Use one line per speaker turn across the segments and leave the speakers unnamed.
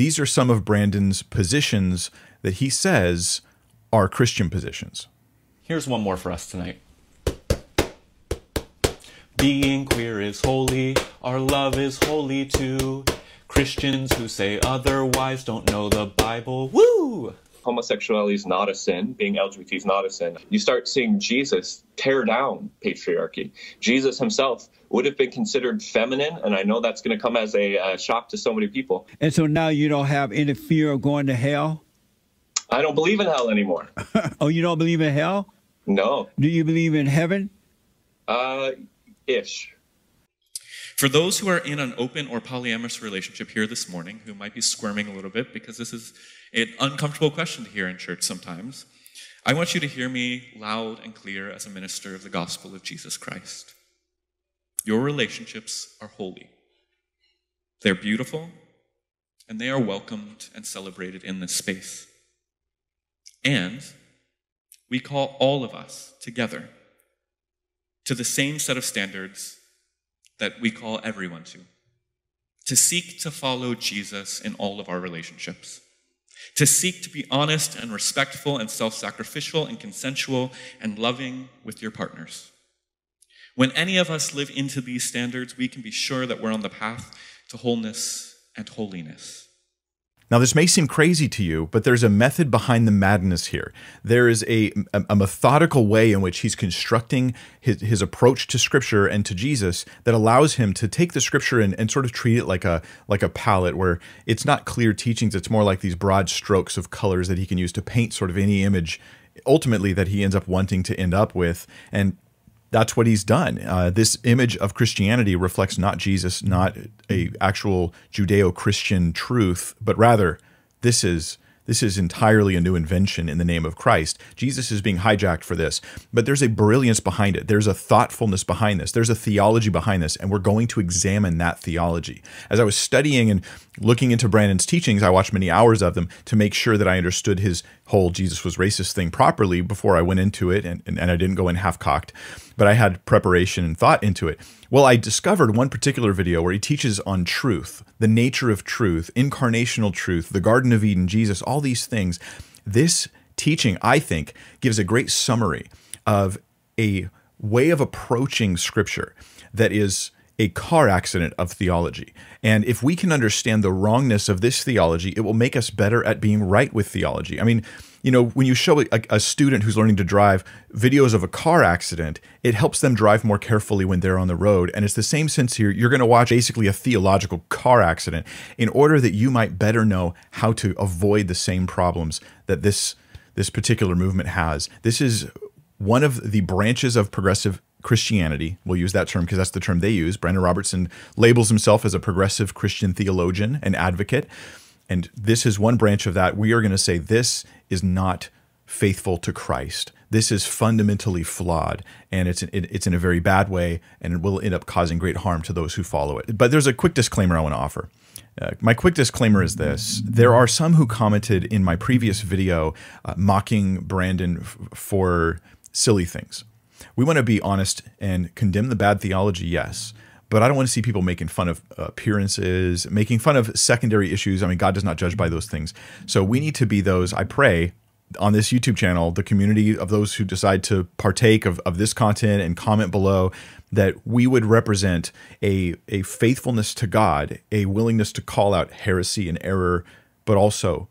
these are some of Brandon's positions that he says are Christian positions.
Here's one more for us tonight. Being queer is holy, our love is holy too. Christians who say otherwise don't know the Bible. Woo!
Homosexuality is not a sin, being LGBT is not a sin. You start seeing Jesus tear down patriarchy. Jesus himself would have been considered feminine, and I know that's going to come as a uh, shock to so many people.
And so now you don't have any fear of going to hell?
I don't believe in hell anymore.
oh, you don't believe in hell?
No.
Do you believe in heaven?
Uh, ish.
For those who are in an open or polyamorous relationship here this morning, who might be squirming a little bit because this is an uncomfortable question to hear in church sometimes, I want you to hear me loud and clear as a minister of the gospel of Jesus Christ. Your relationships are holy, they're beautiful, and they are welcomed and celebrated in this space. And we call all of us together to the same set of standards that we call everyone to. To seek to follow Jesus in all of our relationships. To seek to be honest and respectful and self sacrificial and consensual and loving with your partners. When any of us live into these standards, we can be sure that we're on the path to wholeness and holiness.
Now, this may seem crazy to you, but there's a method behind the madness here. There is a, a, a, methodical way in which he's constructing his, his approach to Scripture and to Jesus that allows him to take the Scripture and, and sort of treat it like a like a palette, where it's not clear teachings; it's more like these broad strokes of colors that he can use to paint sort of any image, ultimately that he ends up wanting to end up with. And that's what he's done. Uh, this image of Christianity reflects not Jesus, not a actual Judeo-Christian truth, but rather this is this is entirely a new invention in the name of Christ. Jesus is being hijacked for this, but there's a brilliance behind it. There's a thoughtfulness behind this. There's a theology behind this, and we're going to examine that theology. As I was studying and looking into Brandon's teachings, I watched many hours of them to make sure that I understood his whole Jesus was racist thing properly before I went into it, and, and, and I didn't go in half cocked, but I had preparation and thought into it. Well, I discovered one particular video where he teaches on truth, the nature of truth, incarnational truth, the Garden of Eden, Jesus, all these things. This teaching, I think, gives a great summary of a way of approaching Scripture that is a car accident of theology. And if we can understand the wrongness of this theology, it will make us better at being right with theology. I mean, you know, when you show a, a, student who's learning to drive videos of a car accident, it helps them drive more carefully when they're on the road. And it's the same sense here. You're going to watch basically a theological car accident in order that you might better know how to avoid the same problems that this this particular movement has. This is one of the branches of progressive Christianity. We'll use that term because that's the term they use. Brandon Robertson labels himself as a progressive Christian theologian and advocate. And this is one branch of that. We are going to say this is not faithful to Christ. This is fundamentally flawed, and it's it, it's in a very bad way, and it will end up causing great harm to those who follow it. But there's a quick disclaimer I want to offer. Uh, my quick disclaimer is this: there are some who commented in my previous video uh, mocking Brandon for silly things. We want to be honest and condemn the bad theology, yes but I don't want to see people making fun of appearances, making fun of secondary issues. I mean, God does not judge by those things. So we need to be those, I pray, on this YouTube channel, the community of those who decide to partake of, of this content and comment below, that we would represent a, a faithfulness to God, a willingness to call out heresy and error, but also,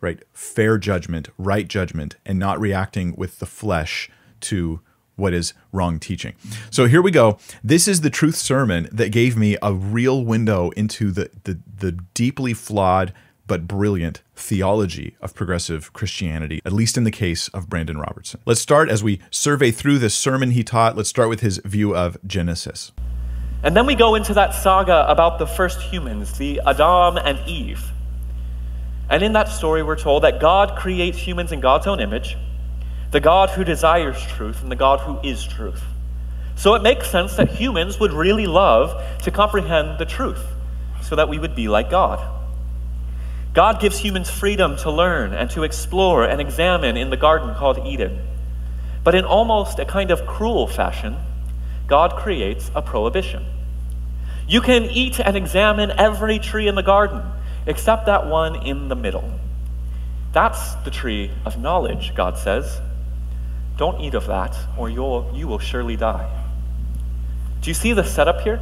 right, fair judgment, right judgment, and not reacting with the flesh to what is wrong teaching. So here we go. This is the truth sermon that gave me a real window into the the, the deeply flawed but brilliant theology of progressive Christianity, at least in the case of Brandon Robertson. Let's start as we survey through this sermon he taught. Let's start with his view of Genesis.
And then we go into that saga about the first humans, the Adam and Eve. And in that story, we're told that God creates humans in God's own image the God who desires truth and the God who is truth. So it makes sense that humans would really love to comprehend the truth so that we would be like God. God gives humans freedom to learn and to explore and examine in the garden called Eden. But in almost a kind of cruel fashion, God creates a prohibition. You can eat and examine every tree in the garden, except that one in the middle. That's the tree of knowledge, God says. Don't eat of that, or you'll, you will surely die. Do you see the setup here?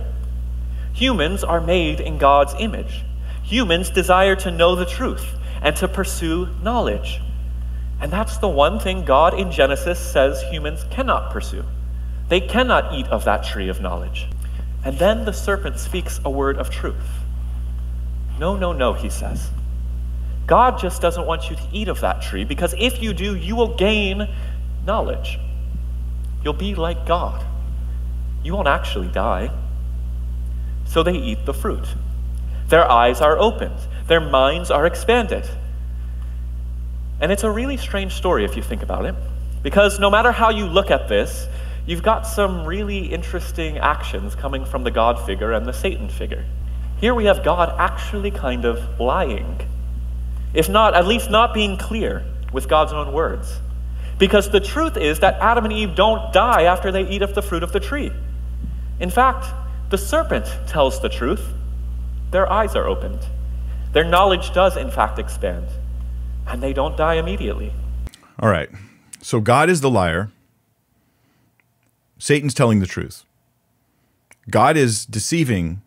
Humans are made in God's image. Humans desire to know the truth and to pursue knowledge. And that's the one thing God in Genesis says humans cannot pursue. They cannot eat of that tree of knowledge. And then the serpent speaks a word of truth. No, no, no, he says. God just doesn't want you to eat of that tree because if you do, you will gain knowledge. You'll be like God. You won't actually die. So they eat the fruit. Their eyes are opened, their minds are expanded. And it's a really strange story if you think about it, because no matter how you look at this, you've got some really interesting actions coming from the God figure and the Satan figure. Here we have God actually kind of lying, if not, at least not being clear with God's own words. Because the truth is that Adam and Eve don't die after they eat of the fruit of the tree. In fact, the serpent tells the truth. Their eyes are opened. Their knowledge does, in fact, expand. And they don't die immediately.
All right. So God is the liar. Satan's telling the truth. God is deceiving.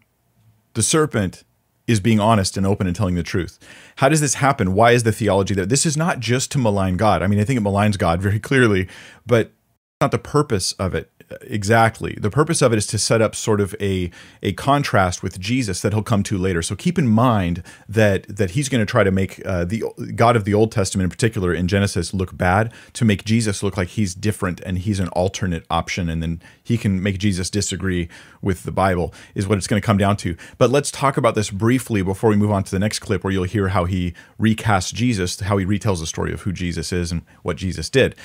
The serpent is being honest and open and telling the truth. How does this happen? Why is the theology there? This is not just to malign God. I mean, I think it maligns God very clearly, but not the purpose of it exactly. The purpose of it is to set up sort of a a contrast with Jesus that he'll come to later. So keep in mind that that he's going to try to make uh, the God of the Old Testament, in particular in Genesis, look bad to make Jesus look like he's different and he's an alternate option, and then he can make Jesus disagree with the Bible. Is what it's going to come down to. But let's talk about this briefly before we move on to the next clip, where you'll hear how he recasts Jesus, how he retells the story of who Jesus is and what Jesus did.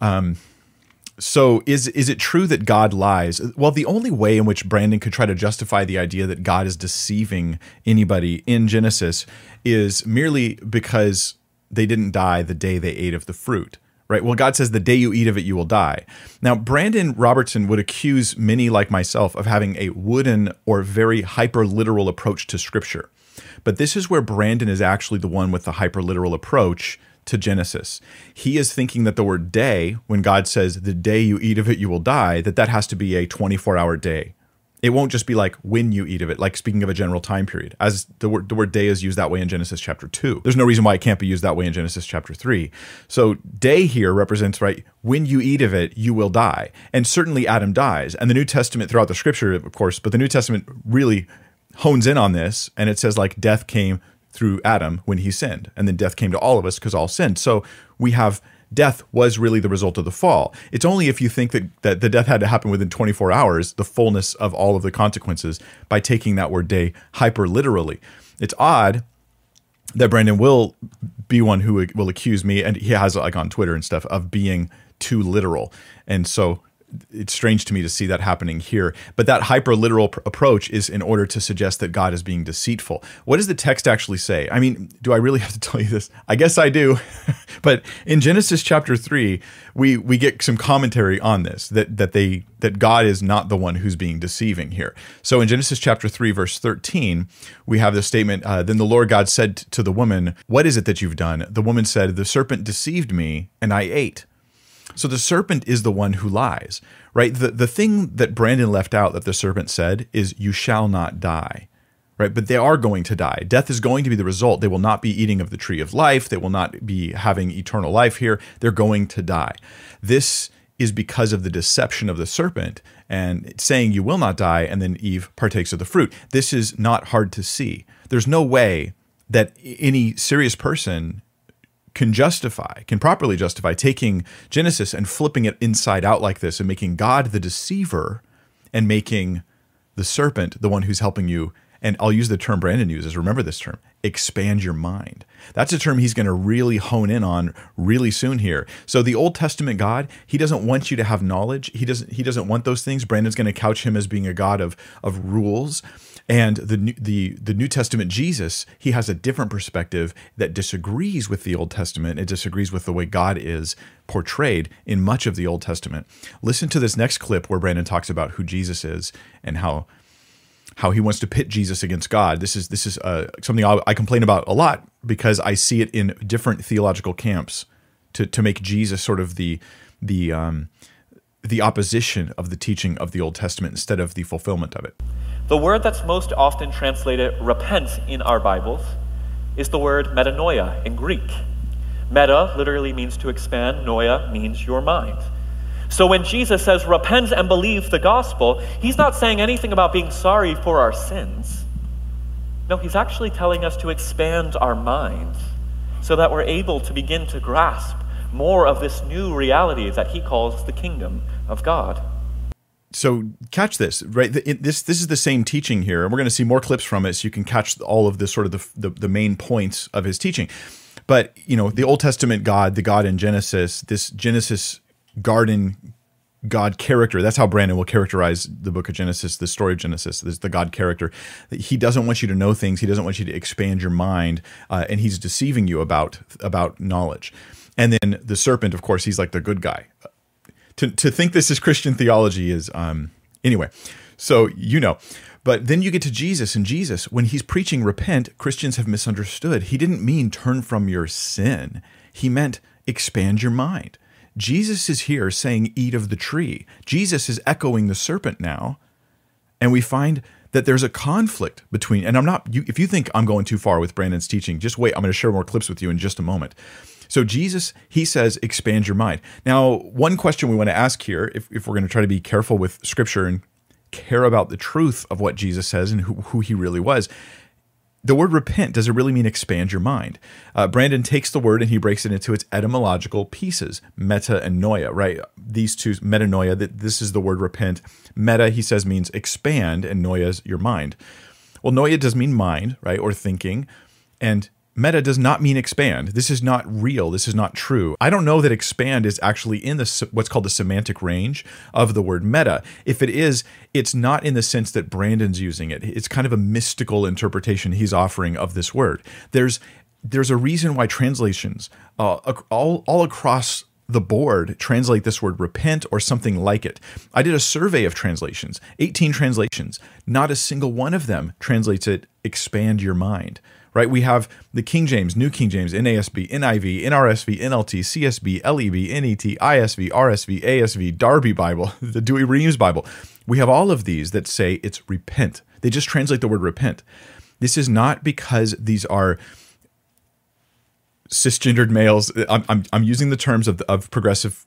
Um, so is is it true that God lies? Well, the only way in which Brandon could try to justify the idea that God is deceiving anybody in Genesis is merely because they didn't die the day they ate of the fruit. Right? Well, God says the day you eat of it you will die. Now, Brandon Robertson would accuse many like myself of having a wooden or very hyper literal approach to scripture. But this is where Brandon is actually the one with the hyper literal approach to Genesis. He is thinking that the word day, when God says, the day you eat of it, you will die, that that has to be a 24 hour day. It won't just be like when you eat of it, like speaking of a general time period, as the word, the word day is used that way in Genesis chapter 2. There's no reason why it can't be used that way in Genesis chapter 3. So, day here represents, right, when you eat of it, you will die. And certainly Adam dies. And the New Testament, throughout the scripture, of course, but the New Testament really hones in on this and it says, like, death came through Adam when he sinned. And then death came to all of us because all sinned. So we have death was really the result of the fall. It's only if you think that, that the death had to happen within 24 hours, the fullness of all of the consequences, by taking that word day hyper literally. It's odd that Brandon will be one who will accuse me, and he has like on Twitter and stuff, of being too literal. And so it's strange to me to see that happening here. But that hyper literal pr- approach is in order to suggest that God is being deceitful. What does the text actually say? I mean, do I really have to tell you this? I guess I do. but in Genesis chapter 3, we we get some commentary on this that that they that God is not the one who's being deceiving here. So in Genesis chapter 3 verse 13, we have the statement, uh, then the Lord God said to the woman, "What is it that you've done?" The woman said, "The serpent deceived me, and I ate." So the serpent is the one who lies, right? The the thing that Brandon left out that the serpent said is you shall not die. Right? But they are going to die. Death is going to be the result. They will not be eating of the tree of life. They will not be having eternal life here. They're going to die. This is because of the deception of the serpent and saying you will not die, and then Eve partakes of the fruit. This is not hard to see. There's no way that any serious person can justify, can properly justify taking Genesis and flipping it inside out like this and making God the deceiver and making the serpent the one who's helping you. And I'll use the term Brandon uses, remember this term, expand your mind. That's a term he's going to really hone in on really soon here. So the Old Testament God, he doesn't want you to have knowledge. He doesn't he doesn't want those things. Brandon's going to couch him as being a God of of rules. And the the the New Testament Jesus, he has a different perspective that disagrees with the Old Testament. It disagrees with the way God is portrayed in much of the Old Testament. Listen to this next clip where Brandon talks about who Jesus is and how how he wants to pit Jesus against God. This is this is uh, something I, I complain about a lot because I see it in different theological camps to to make Jesus sort of the the um, the opposition of the teaching of the Old Testament instead of the fulfillment of it.
The word that's most often translated repent in our Bibles is the word metanoia in Greek. Meta literally means to expand, noia means your mind. So when Jesus says repent and believe the gospel, he's not saying anything about being sorry for our sins. No, he's actually telling us to expand our minds so that we're able to begin to grasp more of this new reality that he calls the kingdom of God.
So catch this, right? This this is the same teaching here, and we're going to see more clips from it, so you can catch all of the sort of the, the, the main points of his teaching. But you know, the Old Testament God, the God in Genesis, this Genesis garden God character. That's how Brandon will characterize the book of Genesis, the story of Genesis. This the God character. He doesn't want you to know things. He doesn't want you to expand your mind, uh, and he's deceiving you about about knowledge. And then the serpent, of course, he's like the good guy. To to think this is Christian theology is um anyway. So you know. But then you get to Jesus, and Jesus, when he's preaching repent, Christians have misunderstood. He didn't mean turn from your sin. He meant expand your mind Jesus is here saying, Eat of the tree. Jesus is echoing the serpent now. And we find that there's a conflict between, and I'm not, you, if you think I'm going too far with Brandon's teaching, just wait. I'm going to share more clips with you in just a moment. So, Jesus, he says, expand your mind. Now, one question we want to ask here, if, if we're going to try to be careful with scripture and care about the truth of what Jesus says and who, who he really was, the word repent does it really mean expand your mind? Uh, brandon takes the word and he breaks it into its etymological pieces meta and noia right? These two metanoia that this is the word repent. Meta he says means expand and noia is your mind. Well noia does mean mind right or thinking. And Meta does not mean expand. This is not real. This is not true. I don't know that expand is actually in the what's called the semantic range of the word meta. If it is, it's not in the sense that Brandon's using it. It's kind of a mystical interpretation he's offering of this word. There's there's a reason why translations uh, all all across the board translate this word repent or something like it. I did a survey of translations, 18 translations. Not a single one of them translates it expand your mind right? We have the King James, New King James, NASB, NIV, NRSV, NLT, CSB, LEB, NET, ISV, RSV, ASV, Darby Bible, the Douay Rheims Bible. We have all of these that say it's repent. They just translate the word repent. This is not because these are cisgendered males. I'm, I'm, I'm using the terms of, of progressive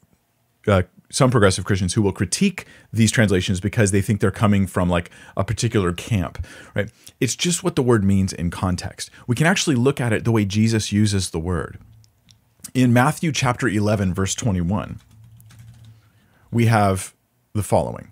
uh, some progressive Christians who will critique these translations because they think they're coming from like a particular camp, right? It's just what the word means in context. We can actually look at it the way Jesus uses the word. In Matthew chapter 11, verse 21, we have the following.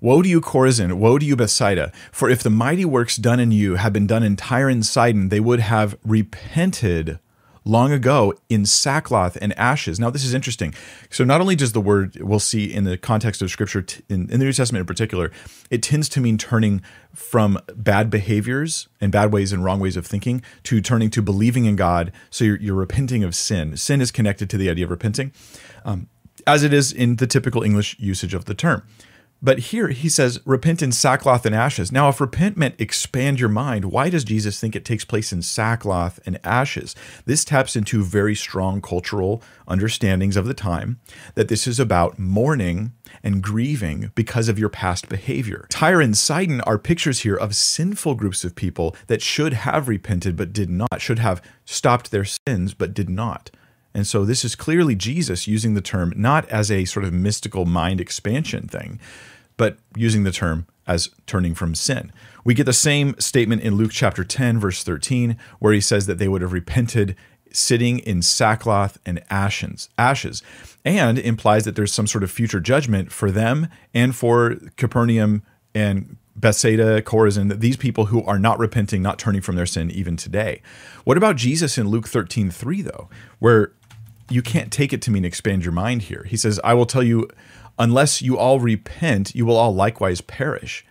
Woe to you, Chorazin! Woe to you, Bethsaida! For if the mighty works done in you had been done in Tyre and Sidon, they would have repented long ago in sackcloth and ashes. Now, this is interesting. So, not only does the word we'll see in the context of Scripture, t- in, in the New Testament in particular, it tends to mean turning from bad behaviors and bad ways and wrong ways of thinking to turning to believing in God. So, you're, you're repenting of sin. Sin is connected to the idea of repenting, um, as it is in the typical English usage of the term. But here he says, repent in sackcloth and ashes. Now, if repent meant expand your mind, why does Jesus think it takes place in sackcloth and ashes? This taps into very strong cultural understandings of the time that this is about mourning and grieving because of your past behavior. Tyre and Sidon are pictures here of sinful groups of people that should have repented but did not, should have stopped their sins but did not. And so this is clearly Jesus using the term not as a sort of mystical mind expansion thing, but using the term as turning from sin. We get the same statement in Luke chapter 10, verse 13, where he says that they would have repented sitting in sackcloth and ashes, ashes, and implies that there's some sort of future judgment for them and for Capernaum and Bethsaida, Chorazin, these people who are not repenting, not turning from their sin even today. What about Jesus in Luke 13, 3, though, where you can't take it to mean expand your mind here. He says, I will tell you unless you all repent, you will all likewise perish.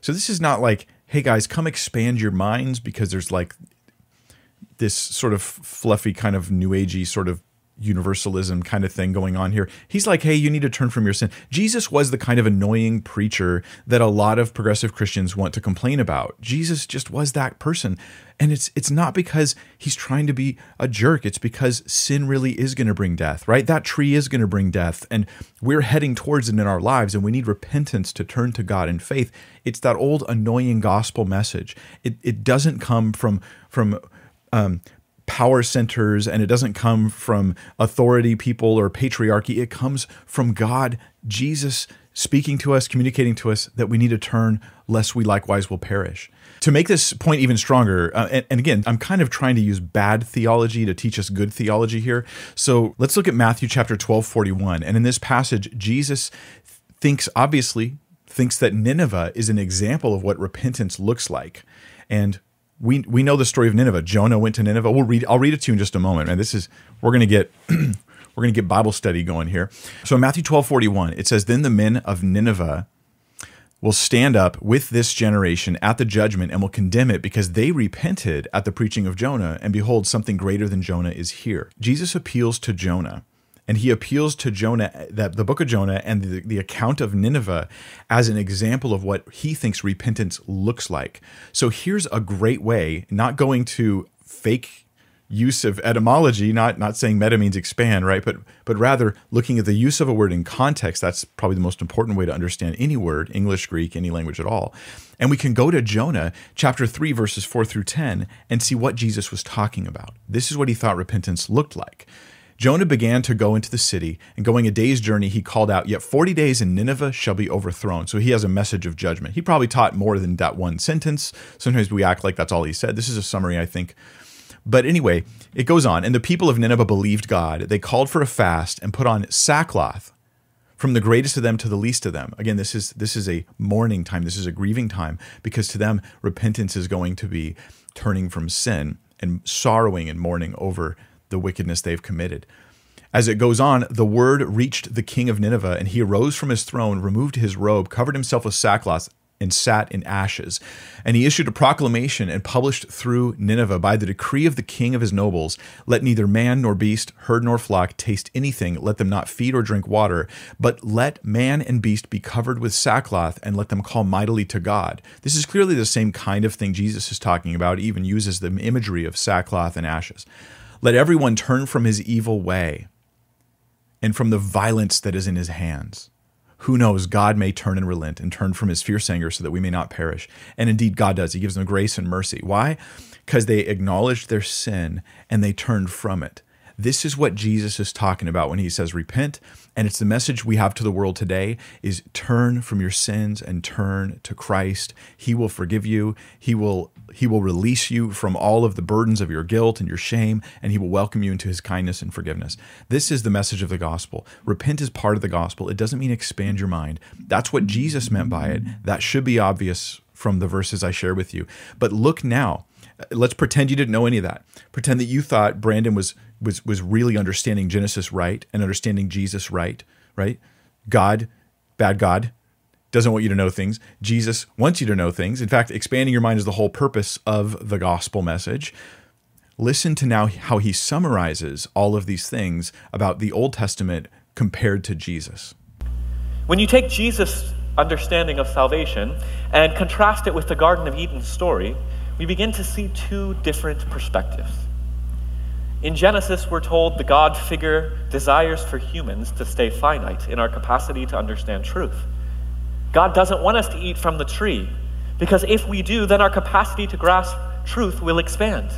So this is not like, hey guys, come expand your minds because there's like this sort of fluffy kind of new agey sort of universalism kind of thing going on here. He's like, hey, you need to turn from your sin. Jesus was the kind of annoying preacher that a lot of progressive Christians want to complain about. Jesus just was that person. And it's it's not because he's trying to be a jerk. It's because sin really is going to bring death, right? That tree is going to bring death and we're heading towards it in our lives and we need repentance to turn to God in faith. It's that old annoying gospel message. It it doesn't come from from um, power centers and it doesn't come from authority people or patriarchy. It comes from God, Jesus speaking to us, communicating to us that we need to turn lest we likewise will perish. To make this point even stronger, uh, and, and again, I'm kind of trying to use bad theology to teach us good theology here. So let's look at Matthew chapter 12, 41. And in this passage, Jesus thinks, obviously, thinks that Nineveh is an example of what repentance looks like. And we we know the story of Nineveh. Jonah went to Nineveh. We'll read. I'll read it to you in just a moment. And this is we're going to get we're going to get Bible study going here. So in Matthew twelve forty one, it says, "Then the men of Nineveh will stand up with this generation at the judgment and will condemn it because they repented at the preaching of Jonah. And behold, something greater than Jonah is here." Jesus appeals to Jonah and he appeals to Jonah, that the book of Jonah and the, the account of Nineveh as an example of what he thinks repentance looks like. So here's a great way, not going to fake use of etymology, not not saying meta means expand, right? But but rather looking at the use of a word in context. That's probably the most important way to understand any word, English, Greek, any language at all. And we can go to Jonah chapter 3 verses 4 through 10 and see what Jesus was talking about. This is what he thought repentance looked like. Jonah began to go into the city, and going a day's journey, he called out, Yet 40 days and Nineveh shall be overthrown. So he has a message of judgment. He probably taught more than that one sentence. Sometimes we act like that's all he said. This is a summary, I think. But anyway, it goes on. And the people of Nineveh believed God. They called for a fast and put on sackcloth from the greatest of them to the least of them. Again, this is this is a mourning time. This is a grieving time because to them repentance is going to be turning from sin and sorrowing and mourning over the wickedness they've committed. As it goes on, the word reached the king of Nineveh, and he arose from his throne, removed his robe, covered himself with sackcloth, and sat in ashes. And he issued a proclamation and published through Nineveh by the decree of the king of his nobles Let neither man nor beast, herd nor flock taste anything, let them not feed or drink water, but let man and beast be covered with sackcloth, and let them call mightily to God. This is clearly the same kind of thing Jesus is talking about, even uses the imagery of sackcloth and ashes. Let everyone turn from his evil way and from the violence that is in his hands. Who knows? God may turn and relent and turn from his fierce anger so that we may not perish. And indeed, God does. He gives them grace and mercy. Why? Because they acknowledged their sin and they turned from it. This is what Jesus is talking about when he says repent and it's the message we have to the world today is turn from your sins and turn to Christ. He will forgive you. He will he will release you from all of the burdens of your guilt and your shame and he will welcome you into his kindness and forgiveness. This is the message of the gospel. Repent is part of the gospel. It doesn't mean expand your mind. That's what Jesus meant by it. That should be obvious from the verses I share with you. But look now let's pretend you didn't know any of that. Pretend that you thought Brandon was was was really understanding Genesis right and understanding Jesus right, right? God, bad God, doesn't want you to know things. Jesus wants you to know things. In fact, expanding your mind is the whole purpose of the gospel message. Listen to now how he summarizes all of these things about the Old Testament compared to Jesus.
When you take Jesus' understanding of salvation and contrast it with the Garden of Eden story, we begin to see two different perspectives. In Genesis, we're told the God figure desires for humans to stay finite in our capacity to understand truth. God doesn't want us to eat from the tree, because if we do, then our capacity to grasp truth will expand.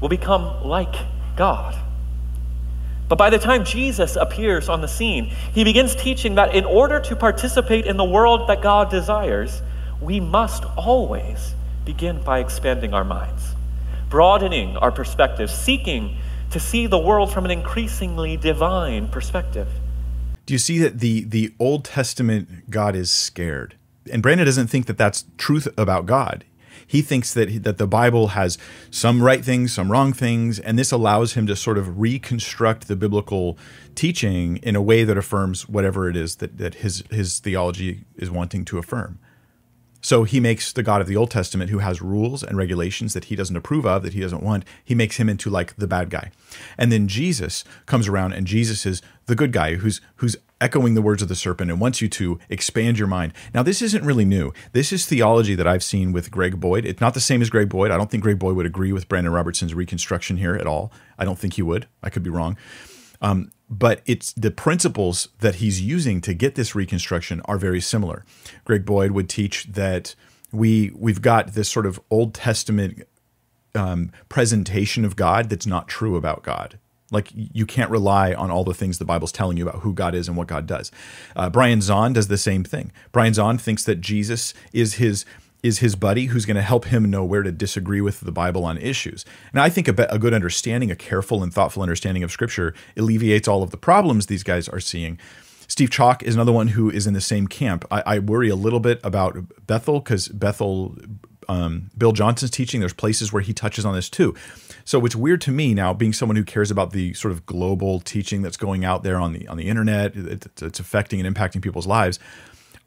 We'll become like God. But by the time Jesus appears on the scene, he begins teaching that in order to participate in the world that God desires, we must always begin by expanding our minds, broadening our perspective, seeking to see the world from an increasingly divine perspective.
You see that the the Old Testament God is scared? And Brandon doesn't think that that's truth about God. He thinks that that the Bible has some right things, some wrong things, and this allows him to sort of reconstruct the biblical teaching in a way that affirms whatever it is that, that his his theology is wanting to affirm. So he makes the God of the Old Testament, who has rules and regulations that he doesn't approve of, that he doesn't want, he makes him into like the bad guy. And then Jesus comes around and Jesus is the good guy who's who's echoing the words of the serpent and wants you to expand your mind. Now, this isn't really new. This is theology that I've seen with Greg Boyd. It's not the same as Greg Boyd. I don't think Greg Boyd would agree with Brandon Robertson's reconstruction here at all. I don't think he would. I could be wrong. Um, but it's the principles that he's using to get this reconstruction are very similar. Greg Boyd would teach that we we've got this sort of Old Testament um, presentation of God that's not true about God. Like you can't rely on all the things the Bible's telling you about who God is and what God does. Uh, Brian Zahnd does the same thing. Brian Zahnd thinks that Jesus is his is his buddy who's going to help him know where to disagree with the Bible on issues. And I think a, a, good understanding, a careful and thoughtful understanding of Scripture, alleviates all of the problems these guys are seeing. Steve Chalke is another one who is in the same camp. I, I worry a little bit about Bethel because Bethel, um, Bill Johnson's teaching, there's places where he touches on this too. So it's weird to me now, being someone who cares about the sort of global teaching that's going out there on the on the internet, it's affecting and impacting people's lives.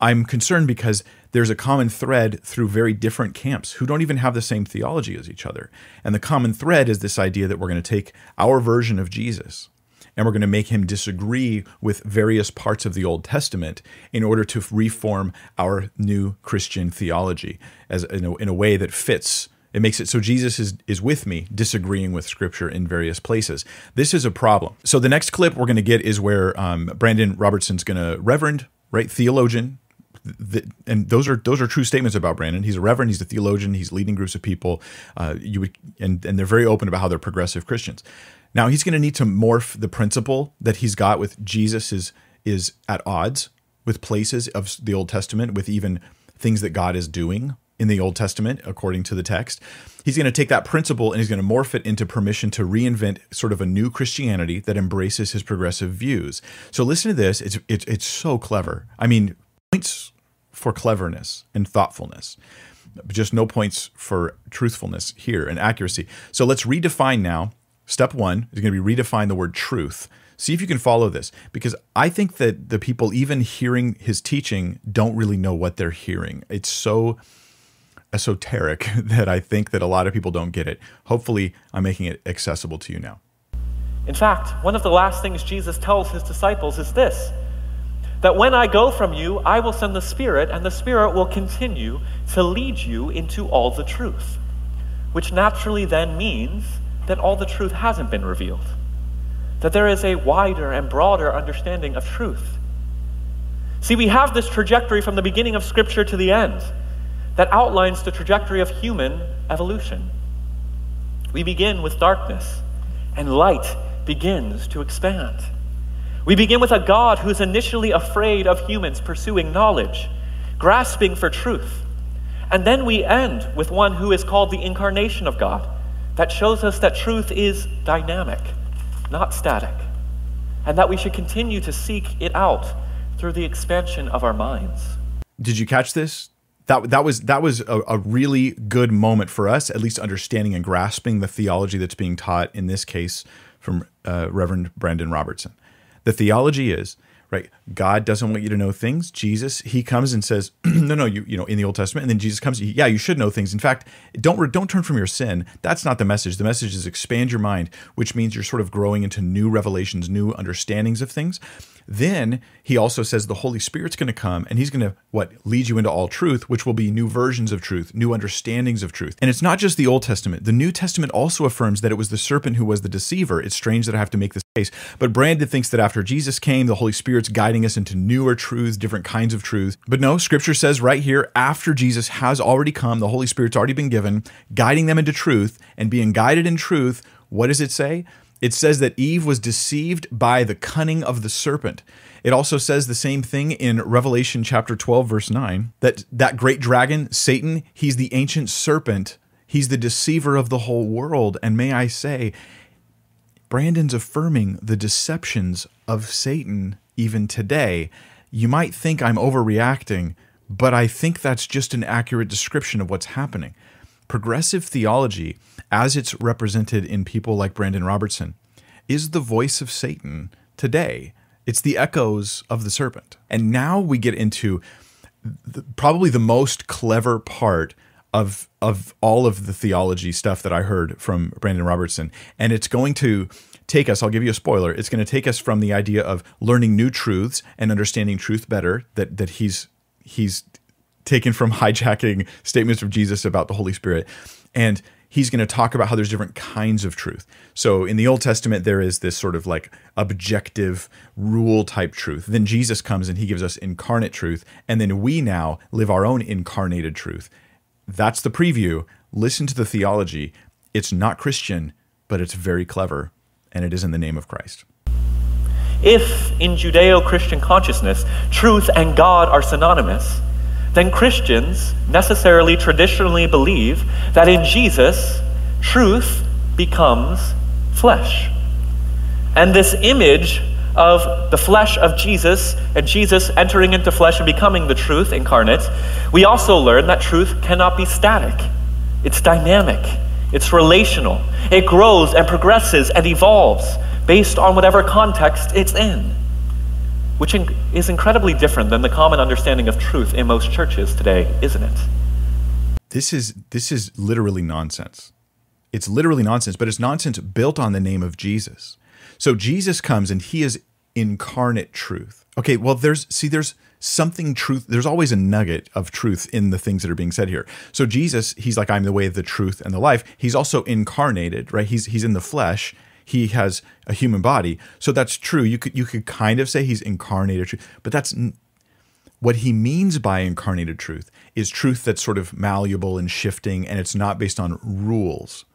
I'm concerned because there's a common thread through very different camps who don't even have the same theology as each other. And the common thread is this idea that we're going to take our version of Jesus and we're going to make him disagree with various parts of the Old Testament in order to reform our new Christian theology as in a, in a way that fits it makes it so Jesus is, is with me, disagreeing with Scripture in various places. This is a problem. So the next clip we're going to get is where um, Brandon Robertson's going to, Reverend, right, theologian, the, and those are those are true statements about Brandon. He's a reverend. He's a theologian. He's leading groups of people. Uh, you would and and they're very open about how they're progressive Christians. Now he's going to need to morph the principle that he's got with Jesus is is at odds with places of the Old Testament, with even things that God is doing in the Old Testament, according to the text. He's going to take that principle and he's going to morph it into permission to reinvent sort of a new Christianity that embraces his progressive views. So listen to this. It's it's, it's so clever. I mean, points for cleverness and thoughtfulness. But just no points for truthfulness here and accuracy. So let's redefine now. Step one is going to be redefine the word truth. See if you can follow this because I think that the people, even hearing his teaching, don't really know what they're hearing. It's so esoteric that I think that a lot of people don't get it. Hopefully, I'm making it accessible to you now.
In fact, one of the last things Jesus tells his disciples is this that when I go from you, I will send the Spirit, and the Spirit will continue to lead you into all the truth. Which naturally then means that all the truth hasn't been revealed, that there is a wider and broader understanding of truth. See, we have this trajectory from the beginning of Scripture to the end that outlines the trajectory of human evolution. We begin with darkness, and light begins to expand. We begin with a God who is initially afraid of humans pursuing knowledge, grasping for truth. And then we end with one who is called the incarnation of God, that shows us that truth is dynamic, not static, and that we should continue to seek it out through the expansion of our minds.
Did you catch this? That, that was that was a, a really good moment for us, at least understanding and grasping the theology that's being taught in this case from uh, Reverend Brandon Robertson. The theology is right. God doesn't want you to know things. Jesus, he comes and says, no, no, you, you know, in the Old Testament, and then Jesus comes, yeah, you should know things. In fact, don't don't turn from your sin. That's not the message. The message is expand your mind, which means you're sort of growing into new revelations, new understandings of things. Then he also says the Holy Spirit's going to come and he's going to what lead you into all truth, which will be new versions of truth, new understandings of truth. And it's not just the Old Testament. The New Testament also affirms that it was the serpent who was the deceiver. It's strange that I have to make this case, but Brandon thinks that after Jesus came, the Holy Spirit's guiding us into newer truths, different kinds of truths. But no, scripture says right here after Jesus has already come, the Holy Spirit's already been given, guiding them into truth and being guided in truth. What does it say? It says that Eve was deceived by the cunning of the serpent. It also says the same thing in Revelation chapter 12 verse 9 that that great dragon Satan, he's the ancient serpent. He's the deceiver of the whole world and may I say Brandon's affirming the deceptions of Satan even today. You might think I'm overreacting, but I think that's just an accurate description of what's happening. Progressive theology, as it's represented in people like Brandon Robertson, is the voice of Satan today. It's the echoes of the serpent. And now we get into the, probably the most clever part of of all of the theology stuff that I heard from Brandon Robertson, and it's going to take us. I'll give you a spoiler. It's going to take us from the idea of learning new truths and understanding truth better. That that he's he's taken from hijacking statements of Jesus about the Holy Spirit, and he's going to talk about how there's different kinds of truth. So in the Old Testament, there is this sort of like objective rule type truth. Then Jesus comes and he gives us incarnate truth. And then we now live our own incarnated truth. That's the preview. Listen to the theology. It's not Christian, but it's very clever. And it is in the name of Christ.
If in Judeo Christian consciousness truth and God are synonymous, then Christians necessarily traditionally believe that in Jesus, truth becomes flesh. And this image of the flesh of Jesus and Jesus entering into flesh and becoming the truth incarnate, we also learn that truth cannot be static. It's dynamic, it's relational, it grows and progresses and evolves based on whatever context it's in which is incredibly different than the common understanding of truth in most churches today, isn't it?
This is this is literally nonsense. It's literally nonsense, but it's nonsense built on the name of Jesus. So Jesus comes and he is incarnate truth. Okay, well there's see there's something truth there's always a nugget of truth in the things that are being said here. So Jesus, he's like I'm the way, the truth and the life. He's also incarnated, right? He's he's in the flesh he has a human body. So that's true. You could you could kind of say he's incarnated truth, but that's what he means by incarnated truth is truth that's sort of malleable and shifting and it's not based on rules.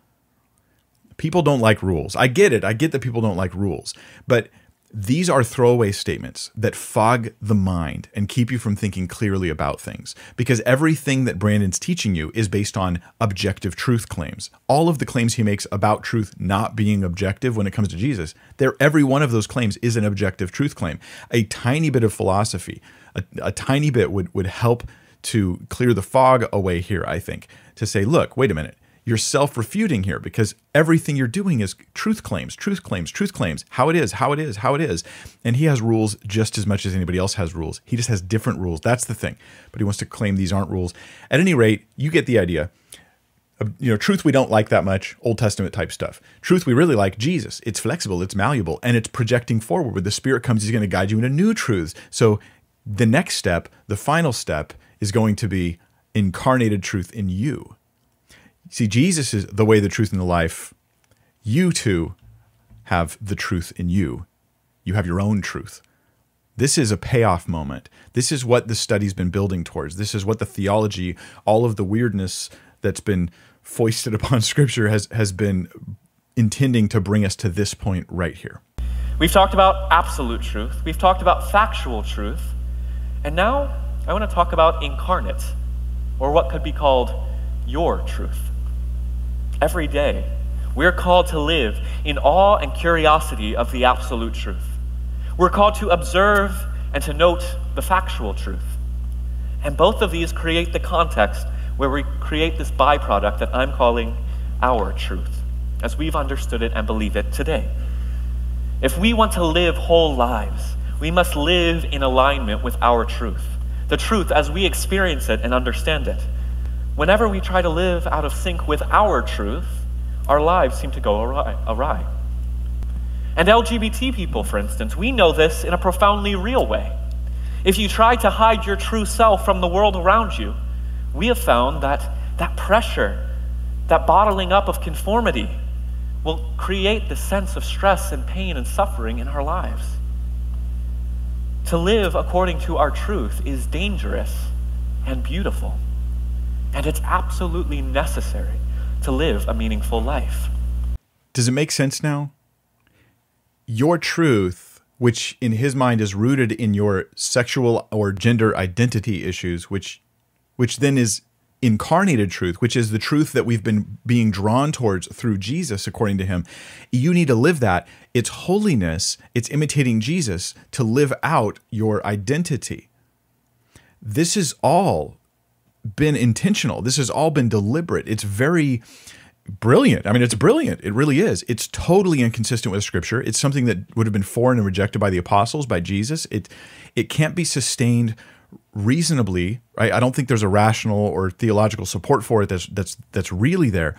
People don't like rules. I get it. I get that people don't like rules. But these are throwaway statements that fog the mind and keep you from thinking clearly about things because everything that Brandon's teaching you is based on objective truth claims. All of the claims he makes about truth not being objective when it comes to Jesus, there every one of those claims is an objective truth claim. A tiny bit of philosophy, a, a tiny bit would would help to clear the fog away here, I think, to say, look, wait a minute you're self refuting here because everything you're doing is truth claims, truth claims, truth claims, how it is, how it is, how it is. And he has rules just as much as anybody else has rules. He just has different rules. That's the thing. But he wants to claim these aren't rules. At any rate, you get the idea. Uh, you know, truth we don't like that much, Old Testament type stuff. Truth we really like, Jesus. It's flexible, it's malleable, and it's projecting forward. Where the Spirit comes, He's going to guide you into new truths. So the next step, the final step, is going to be incarnated truth in you See, Jesus is the way, the truth, and the life. You too have the truth in you. You have your own truth. This is a payoff moment. This is what the study's been building towards. This is what the theology, all of the weirdness that's been foisted upon Scripture has, has been intending to bring us to this point right here.
We've talked about absolute truth, we've talked about factual truth, and now I want to talk about incarnate, or what could be called your truth every day. We're called to live in awe and curiosity of the absolute truth. We're called to observe and to note the factual truth. And both of these create the context where we create this byproduct that I'm calling our truth, as we've understood it and believe it today. If we want to live whole lives, we must live in alignment with our truth, the truth as we experience it and understand it. Whenever we try to live out of sync with our truth, our lives seem to go awry. And LGBT people, for instance, we know this in a profoundly real way. If you try to hide your true self from the world around you, we have found that that pressure, that bottling up of conformity, will create the sense of stress and pain and suffering in our lives. To live according to our truth is dangerous and beautiful. And it's absolutely necessary to live a meaningful life.
Does it make sense now? Your truth, which in his mind is rooted in your sexual or gender identity issues, which which then is incarnated truth, which is the truth that we've been being drawn towards through Jesus, according to him. You need to live that. It's holiness, it's imitating Jesus to live out your identity. This is all been intentional. This has all been deliberate. It's very brilliant. I mean, it's brilliant. It really is. It's totally inconsistent with scripture. It's something that would have been foreign and rejected by the apostles, by Jesus. It it can't be sustained reasonably. Right? I don't think there's a rational or theological support for it that's that's that's really there.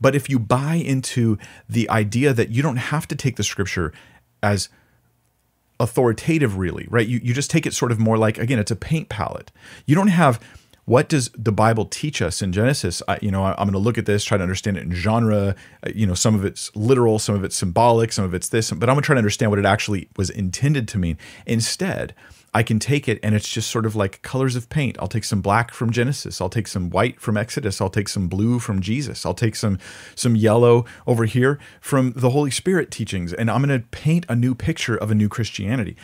But if you buy into the idea that you don't have to take the scripture as authoritative really right you, you just take it sort of more like again it's a paint palette you don't have what does the bible teach us in genesis I, you know I, am going to look at this try to understand it in genre uh, you know some of it's literal some of it's symbolic some of it's this but i'm going to try to understand what it actually was intended to mean instead I can take it and it's just sort of like colors of paint. I'll take some black from Genesis. I'll take some white from Exodus. I'll take some blue from Jesus. I'll take some some yellow over here from the Holy Spirit teachings and I'm going to paint a new picture of a new Christianity.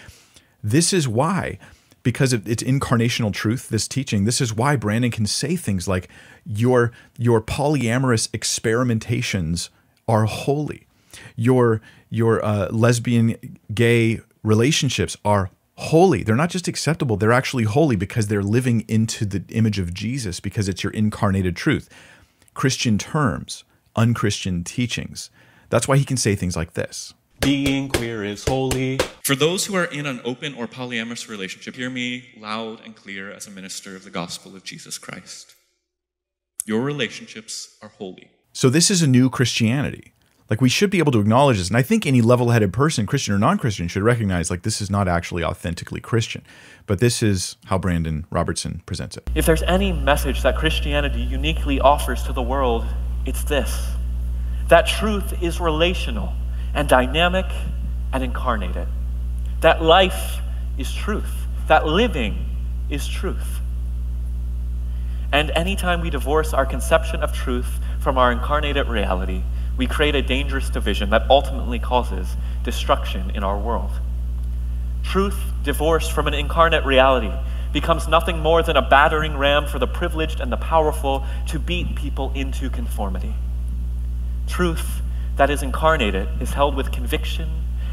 This is why because it's incarnational truth this teaching this is why brandon can say things like your your polyamorous experimentations are holy your your uh, lesbian gay relationships are holy. They're not just acceptable, they're actually holy because they're living into the image of Jesus because it's your incarnated truth. Christian terms, unchristian teachings. That's why he can say things like this.
Being queer is holy.
For those who are in an open or polyamorous relationship, hear me loud and clear as a minister of the gospel of Jesus Christ. Your relationships are holy.
So, this is a new Christianity. Like we should be able to acknowledge this. And I think any level headed person, Christian or non Christian, should recognize like this is not actually authentically Christian. But this is how Brandon Robertson presents it.
If there's any message that Christianity uniquely offers to the world, it's this that truth is relational and dynamic and incarnated. That life is truth. That living is truth. And anytime we divorce our conception of truth from our incarnated reality, we create a dangerous division that ultimately causes destruction in our world. Truth, divorced from an incarnate reality, becomes nothing more than a battering ram for the privileged and the powerful to beat people into conformity. Truth that is incarnated is held with conviction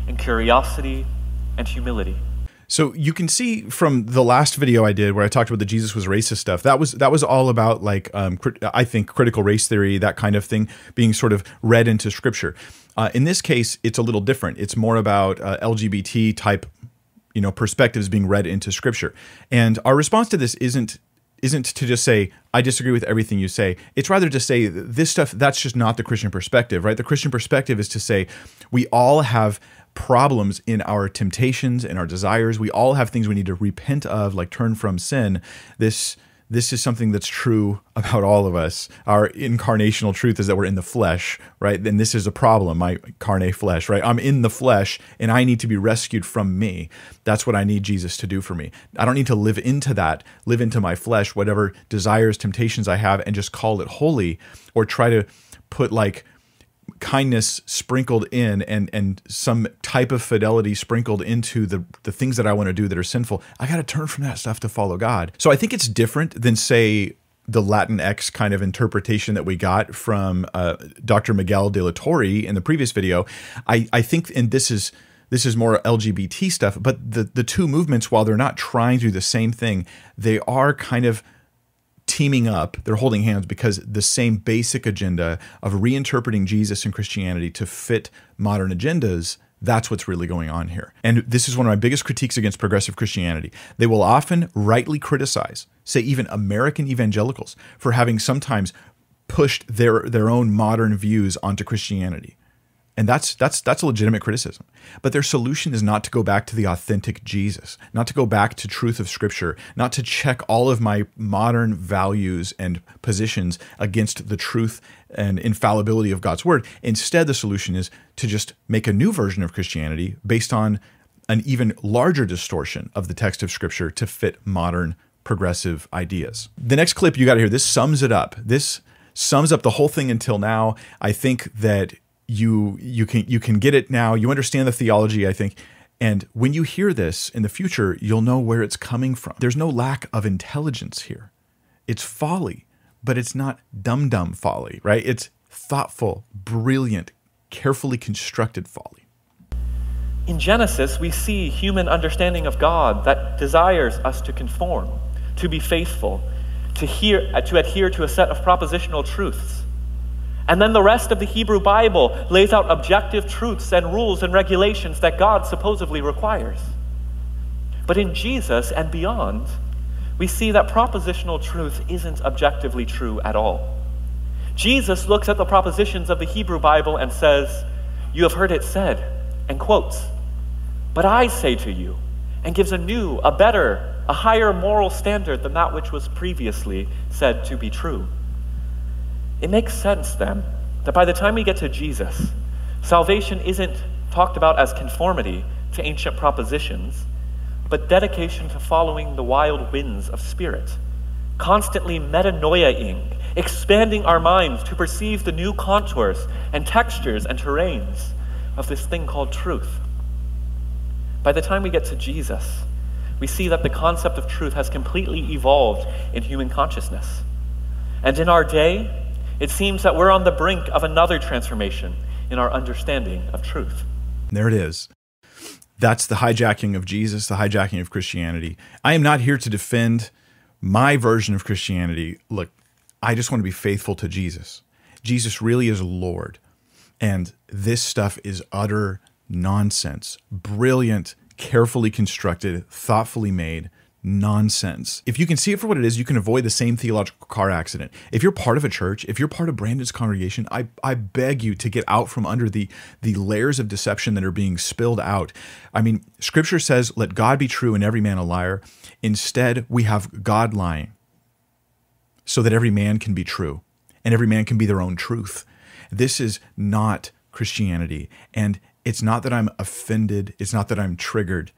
and curiosity and humility.
So you can see from the last video I did where I talked about the Jesus was racist stuff. That was that was all about like um, I think critical race theory, that kind of thing, being sort of read into scripture. Uh, in this case, it's a little different. It's more about uh, LGBT type, you know, perspectives being read into scripture. And our response to this isn't isn't to just say I disagree with everything you say. It's rather to say this stuff that's just not the Christian perspective, right? The Christian perspective is to say we all have problems in our temptations and our desires. We all have things we need to repent of, like turn from sin. This this is something that's true about all of us. Our incarnational truth is that we're in the flesh, right? Then this is a problem, my carne flesh, right? I'm in the flesh and I need to be rescued from me. That's what I need Jesus to do for me. I don't need to live into that, live into my flesh, whatever desires, temptations I have, and just call it holy or try to put like kindness sprinkled in and and some type of fidelity sprinkled into the the things that I want to do that are sinful, I got to turn from that stuff to follow God. So I think it's different than say the Latinx kind of interpretation that we got from uh, Dr. Miguel de la Torre in the previous video. I I think and this is this is more LGBT stuff, but the the two movements while they're not trying to do the same thing, they are kind of teaming up, they're holding hands because the same basic agenda of reinterpreting Jesus and Christianity to fit modern agendas. That's what's really going on here. And this is one of my biggest critiques against progressive Christianity. They will often rightly criticize, say, even American evangelicals for having sometimes pushed their, their own modern views onto Christianity. And that's that's that's a legitimate criticism. But their solution is not to go back to the authentic Jesus, not to go back to truth of scripture, not to check all of my modern values and positions against the truth and infallibility of God's word. Instead, the solution is to just make a new version of Christianity based on an even larger distortion of the text of scripture to fit modern progressive ideas. The next clip you got to hear this sums it up. This sums up the whole thing until now. I think that you you can you can get it now. You understand the theology, I think. And when you hear this in the future, you'll know where it's coming from. There's no lack of intelligence here. It's folly, but it's not dumb dumb folly, right? It's thoughtful, brilliant, carefully constructed folly.
In Genesis, we see human understanding of God that desires us to conform, to be faithful, to, hear, to adhere to a set of propositional truths. And then the rest of the Hebrew Bible lays out objective truths and rules and regulations that God supposedly requires. But in Jesus and beyond, we see that propositional truth isn't objectively true at all. Jesus looks at the propositions of the Hebrew Bible and says, You have heard it said, and quotes, But I say to you, and gives a new, a better, a higher moral standard than that which was previously said to be true. It makes sense then that by the time we get to Jesus, salvation isn't talked about as conformity to ancient propositions, but dedication to following the wild winds of spirit, constantly metanoiaing, expanding our minds to perceive the new contours and textures and terrains of this thing called truth. By the time we get to Jesus, we see that the concept of truth has completely evolved in human consciousness. And in our day, it seems that we're on the brink of another transformation in our understanding of truth.
There it is. That's the hijacking of Jesus, the hijacking of Christianity. I am not here to defend my version of Christianity. Look, I just want to be faithful to Jesus. Jesus really is Lord. And this stuff is utter nonsense. Brilliant, carefully constructed, thoughtfully made nonsense. If you can see it for what it is, you can avoid the same theological car accident. If you're part of a church, if you're part of Brandon's congregation, I, I beg you to get out from under the, the layers of deception that are being spilled out. I mean, scripture says, let God be true and every man a liar. Instead, we have God lying so that every man can be true and every man can be their own truth. This is not Christianity. And it's not that I'm offended, it's not that I'm triggered,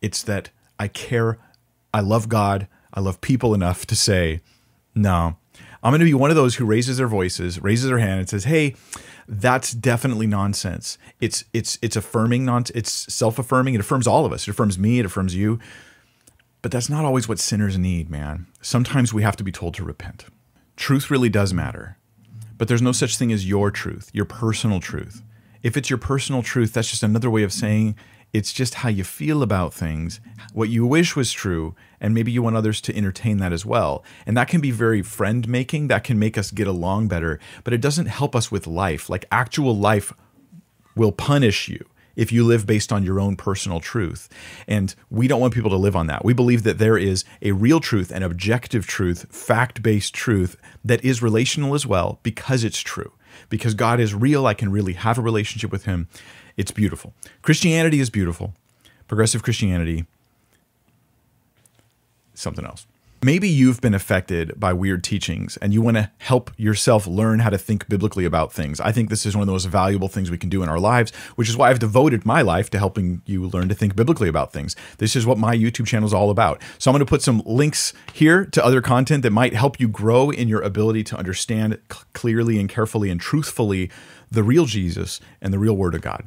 it's that I care I love God, I love people enough to say, no, I'm going to be one of those who raises their voices, raises their hand, and says, "Hey, that's definitely nonsense. It's it's it's affirming, non, it's self affirming. It affirms all of us. It affirms me. It affirms you. But that's not always what sinners need, man. Sometimes we have to be told to repent. Truth really does matter, but there's no such thing as your truth, your personal truth. If it's your personal truth, that's just another way of saying it's just how you feel about things, what you wish was true, and maybe you want others to entertain that as well. And that can be very friend making, that can make us get along better, but it doesn't help us with life. Like actual life will punish you if you live based on your own personal truth. And we don't want people to live on that. We believe that there is a real truth, an objective truth, fact based truth that is relational as well because it's true. Because God is real, I can really have a relationship with Him. It's beautiful. Christianity is beautiful. Progressive Christianity, something else. Maybe you've been affected by weird teachings and you want to help yourself learn how to think biblically about things. I think this is one of the most valuable things we can do in our lives, which is why I've devoted my life to helping you learn to think biblically about things. This is what my YouTube channel is all about. So I'm going to put some links here to other content that might help you grow in your ability to understand clearly and carefully and truthfully the real Jesus and the real Word of God.